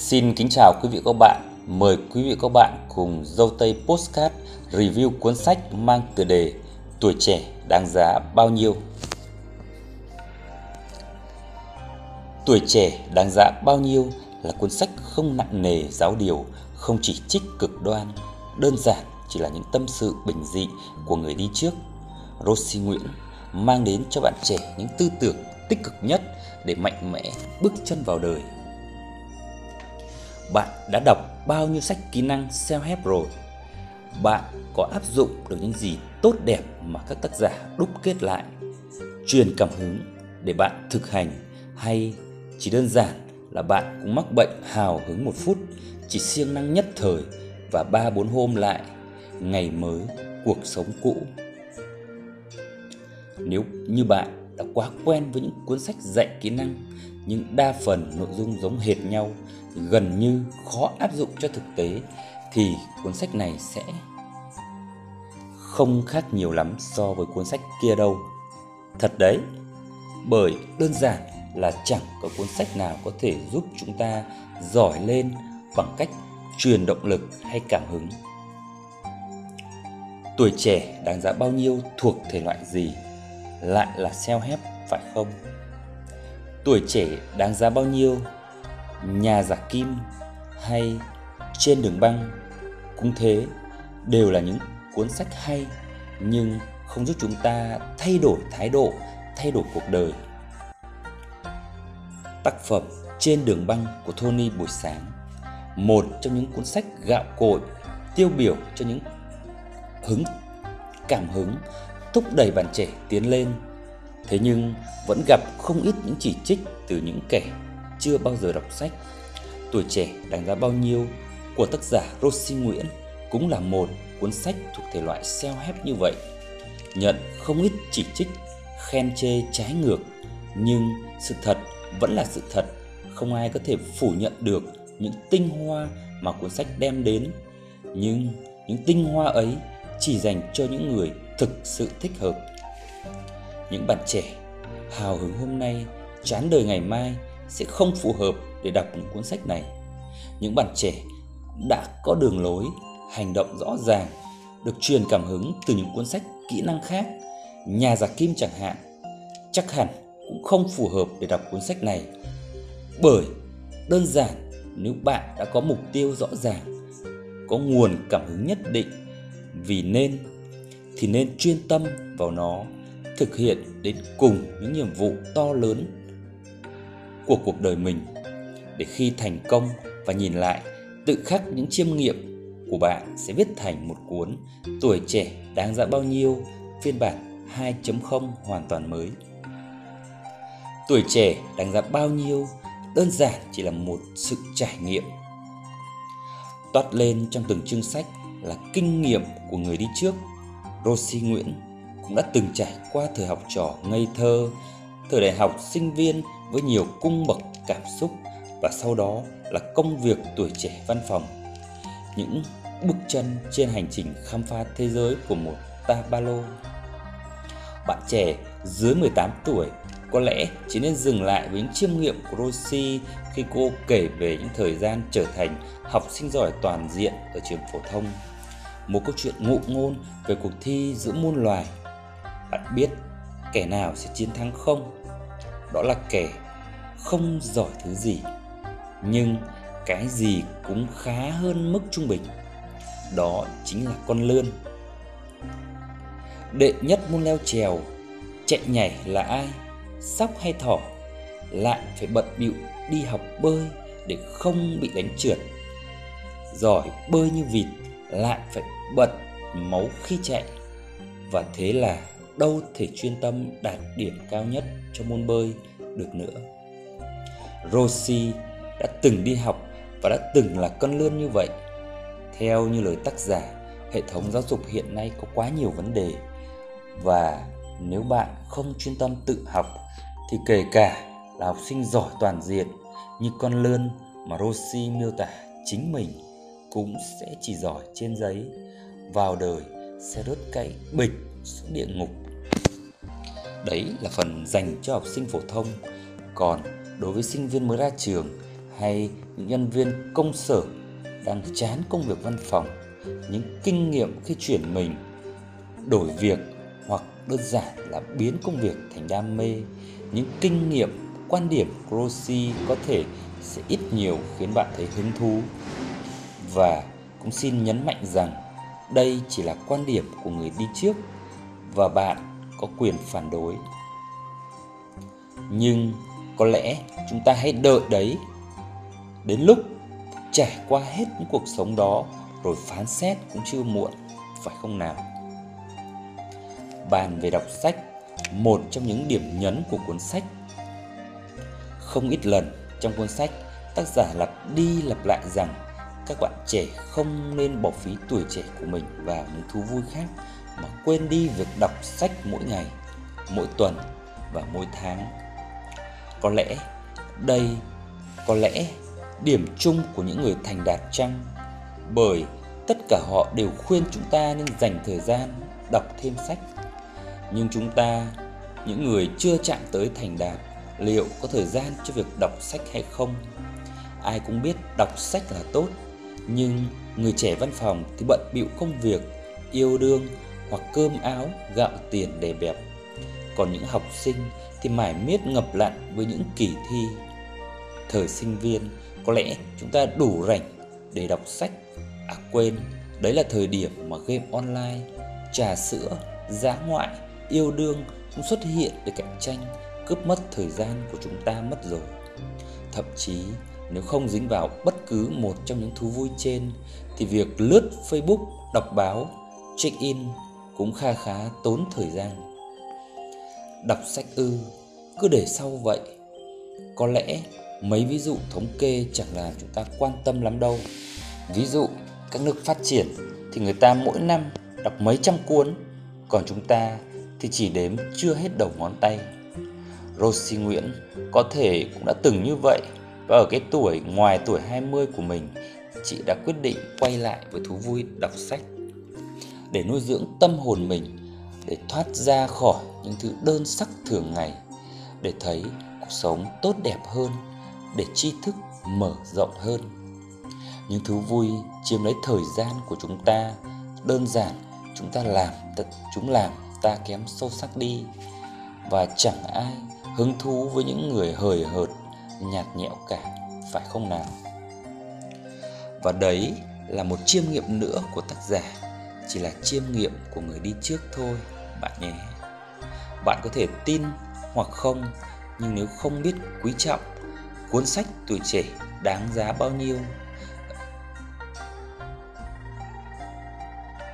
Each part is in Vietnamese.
Xin kính chào quý vị các bạn. Mời quý vị các bạn cùng dâu tây postcard review cuốn sách mang tựa đề Tuổi trẻ đáng giá bao nhiêu. Tuổi trẻ đáng giá bao nhiêu là cuốn sách không nặng nề giáo điều, không chỉ trích cực đoan, đơn giản chỉ là những tâm sự bình dị của người đi trước. Rosie Nguyễn mang đến cho bạn trẻ những tư tưởng tích cực nhất để mạnh mẽ bước chân vào đời. Bạn đã đọc bao nhiêu sách kỹ năng self-help rồi? Bạn có áp dụng được những gì tốt đẹp mà các tác giả đúc kết lại? Truyền cảm hứng để bạn thực hành hay chỉ đơn giản là bạn cũng mắc bệnh hào hứng một phút, chỉ siêng năng nhất thời và ba bốn hôm lại ngày mới cuộc sống cũ. Nếu như bạn đã quá quen với những cuốn sách dạy kỹ năng nhưng đa phần nội dung giống hệt nhau, gần như khó áp dụng cho thực tế thì cuốn sách này sẽ không khác nhiều lắm so với cuốn sách kia đâu. Thật đấy, bởi đơn giản là chẳng có cuốn sách nào có thể giúp chúng ta giỏi lên bằng cách truyền động lực hay cảm hứng. Tuổi trẻ đáng giá bao nhiêu thuộc thể loại gì? Lại là self-help phải không? Tuổi trẻ đáng giá bao nhiêu? Nhà giả kim hay trên đường băng cũng thế đều là những cuốn sách hay nhưng không giúp chúng ta thay đổi thái độ, thay đổi cuộc đời. Tác phẩm Trên đường băng của Tony Buổi Sáng Một trong những cuốn sách gạo cội tiêu biểu cho những hứng cảm hứng thúc đẩy bạn trẻ tiến lên thế nhưng vẫn gặp không ít những chỉ trích từ những kẻ chưa bao giờ đọc sách. Tuổi trẻ đánh giá bao nhiêu của tác giả Rossi Nguyễn cũng là một cuốn sách thuộc thể loại self-help như vậy. Nhận không ít chỉ trích, khen chê trái ngược, nhưng sự thật vẫn là sự thật. Không ai có thể phủ nhận được những tinh hoa mà cuốn sách đem đến. Nhưng những tinh hoa ấy chỉ dành cho những người thực sự thích hợp những bạn trẻ. Hào hứng hôm nay, chán đời ngày mai sẽ không phù hợp để đọc những cuốn sách này. Những bạn trẻ đã có đường lối, hành động rõ ràng, được truyền cảm hứng từ những cuốn sách kỹ năng khác, nhà giả kim chẳng hạn. Chắc hẳn cũng không phù hợp để đọc cuốn sách này. Bởi đơn giản, nếu bạn đã có mục tiêu rõ ràng, có nguồn cảm hứng nhất định vì nên, thì nên chuyên tâm vào nó thực hiện đến cùng những nhiệm vụ to lớn của cuộc đời mình để khi thành công và nhìn lại, tự khắc những chiêm nghiệm của bạn sẽ viết thành một cuốn tuổi trẻ đáng giá bao nhiêu? Phiên bản 2.0 hoàn toàn mới. Tuổi trẻ đáng giá bao nhiêu? Đơn giản chỉ là một sự trải nghiệm. Toát lên trong từng chương sách là kinh nghiệm của người đi trước Rosie Nguyễn cũng đã từng trải qua thời học trò ngây thơ, thời đại học sinh viên với nhiều cung bậc cảm xúc và sau đó là công việc tuổi trẻ văn phòng những bước chân trên hành trình khám phá thế giới của một ta ba lô bạn trẻ dưới 18 tuổi có lẽ chỉ nên dừng lại với những chiêm nghiệm của Rosie khi cô kể về những thời gian trở thành học sinh giỏi toàn diện ở trường phổ thông. Một câu chuyện ngụ ngôn về cuộc thi giữa muôn loài. Bạn biết kẻ nào sẽ chiến thắng không? Đó là kẻ không giỏi thứ gì, nhưng cái gì cũng khá hơn mức trung bình. Đó chính là con lươn. Đệ nhất môn leo trèo, chạy nhảy là ai? sóc hay thỏ lại phải bận bịu đi học bơi để không bị đánh trượt giỏi bơi như vịt lại phải bật máu khi chạy và thế là đâu thể chuyên tâm đạt điểm cao nhất cho môn bơi được nữa. Rosie đã từng đi học và đã từng là con lươn như vậy. Theo như lời tác giả, hệ thống giáo dục hiện nay có quá nhiều vấn đề. Và nếu bạn không chuyên tâm tự học, thì kể cả là học sinh giỏi toàn diện như con lươn mà Rossi miêu tả chính mình cũng sẽ chỉ giỏi trên giấy, vào đời sẽ rớt cậy bịch xuống địa ngục đấy là phần dành cho học sinh phổ thông còn đối với sinh viên mới ra trường hay những nhân viên công sở đang chán công việc văn phòng, những kinh nghiệm khi chuyển mình, đổi việc hoặc đơn giản là biến công việc thành đam mê, những kinh nghiệm, quan điểm Grossi có thể sẽ ít nhiều khiến bạn thấy hứng thú. Và cũng xin nhấn mạnh rằng đây chỉ là quan điểm của người đi trước và bạn có quyền phản đối. Nhưng có lẽ chúng ta hãy đợi đấy. Đến lúc trải qua hết những cuộc sống đó rồi phán xét cũng chưa muộn, phải không nào? Bàn về đọc sách, một trong những điểm nhấn của cuốn sách. Không ít lần trong cuốn sách, tác giả lặp đi lặp lại rằng các bạn trẻ không nên bỏ phí tuổi trẻ của mình vào những thú vui khác mà quên đi việc đọc sách mỗi ngày, mỗi tuần và mỗi tháng. Có lẽ đây, có lẽ điểm chung của những người thành đạt chăng? Bởi tất cả họ đều khuyên chúng ta nên dành thời gian đọc thêm sách. Nhưng chúng ta, những người chưa chạm tới thành đạt, liệu có thời gian cho việc đọc sách hay không? Ai cũng biết đọc sách là tốt, nhưng người trẻ văn phòng thì bận bịu công việc, yêu đương hoặc cơm áo, gạo tiền để bẹp. Còn những học sinh thì mải miết ngập lặn với những kỳ thi. Thời sinh viên, có lẽ chúng ta đủ rảnh để đọc sách. À quên, đấy là thời điểm mà game online, trà sữa giá ngoại, yêu đương cũng xuất hiện để cạnh tranh, cướp mất thời gian của chúng ta mất rồi. Thậm chí, nếu không dính vào bất cứ một trong những thú vui trên, thì việc lướt facebook, đọc báo, check in cũng kha khá tốn thời gian. Đọc sách ư, cứ để sau vậy. Có lẽ mấy ví dụ thống kê chẳng làm chúng ta quan tâm lắm đâu. Ví dụ, các nước phát triển thì người ta mỗi năm đọc mấy trăm cuốn, còn chúng ta thì chỉ đếm chưa hết đầu ngón tay. Rosie Nguyễn có thể cũng đã từng như vậy, và ở cái tuổi ngoài tuổi 20 của mình, chị đã quyết định quay lại với thú vui đọc sách để nuôi dưỡng tâm hồn mình, để thoát ra khỏi những thứ đơn sắc thường ngày, để thấy cuộc sống tốt đẹp hơn, để tri thức mở rộng hơn. Những thứ vui chiếm lấy thời gian của chúng ta, đơn giản chúng ta làm chúng làm, ta kém sâu sắc đi. Và chẳng ai hứng thú với những người hời hợt, nhạt nhẽo cả, phải không nào? Và đấy là một chiêm nghiệm nữa của tác giả chỉ là chiêm nghiệm của người đi trước thôi bạn nhé bạn có thể tin hoặc không nhưng nếu không biết quý trọng cuốn sách tuổi trẻ đáng giá bao nhiêu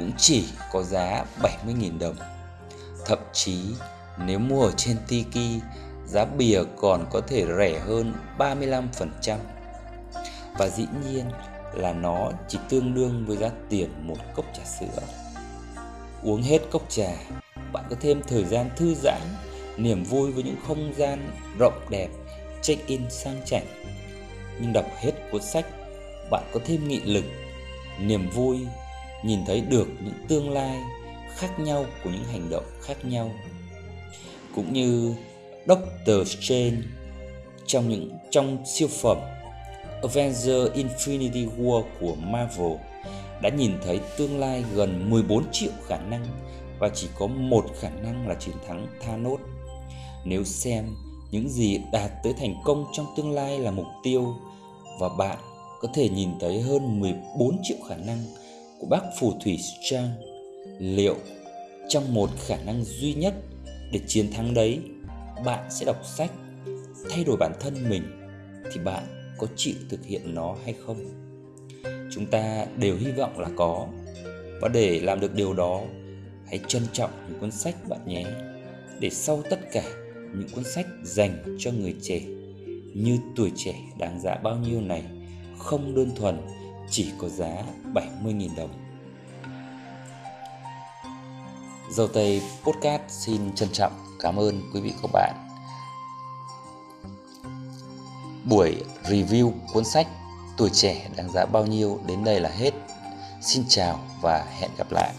cũng chỉ có giá 70.000 đồng. Thậm chí nếu mua ở trên Tiki, giá bìa còn có thể rẻ hơn 35%. Và dĩ nhiên là nó chỉ tương đương với giá tiền một cốc trà sữa. Uống hết cốc trà, bạn có thêm thời gian thư giãn, niềm vui với những không gian rộng đẹp check-in sang chảnh nhưng đọc hết cuốn sách bạn có thêm nghị lực niềm vui nhìn thấy được những tương lai khác nhau của những hành động khác nhau cũng như Doctor Strange trong những trong siêu phẩm Avengers Infinity War của Marvel đã nhìn thấy tương lai gần 14 triệu khả năng và chỉ có một khả năng là chiến thắng Thanos. Nếu xem những gì đạt tới thành công trong tương lai là mục tiêu và bạn có thể nhìn thấy hơn 14 triệu khả năng của bác phù thủy Strang. Liệu trong một khả năng duy nhất để chiến thắng đấy, bạn sẽ đọc sách, thay đổi bản thân mình thì bạn có chịu thực hiện nó hay không? Chúng ta đều hy vọng là có. Và để làm được điều đó, hãy trân trọng những cuốn sách bạn nhé. Để sau tất cả những cuốn sách dành cho người trẻ như tuổi trẻ đáng giá bao nhiêu này không đơn thuần chỉ có giá 70.000 đồng. Dầu Tây Podcast xin trân trọng cảm ơn quý vị các bạn. Buổi review cuốn sách Tuổi trẻ đáng giá bao nhiêu đến đây là hết. Xin chào và hẹn gặp lại.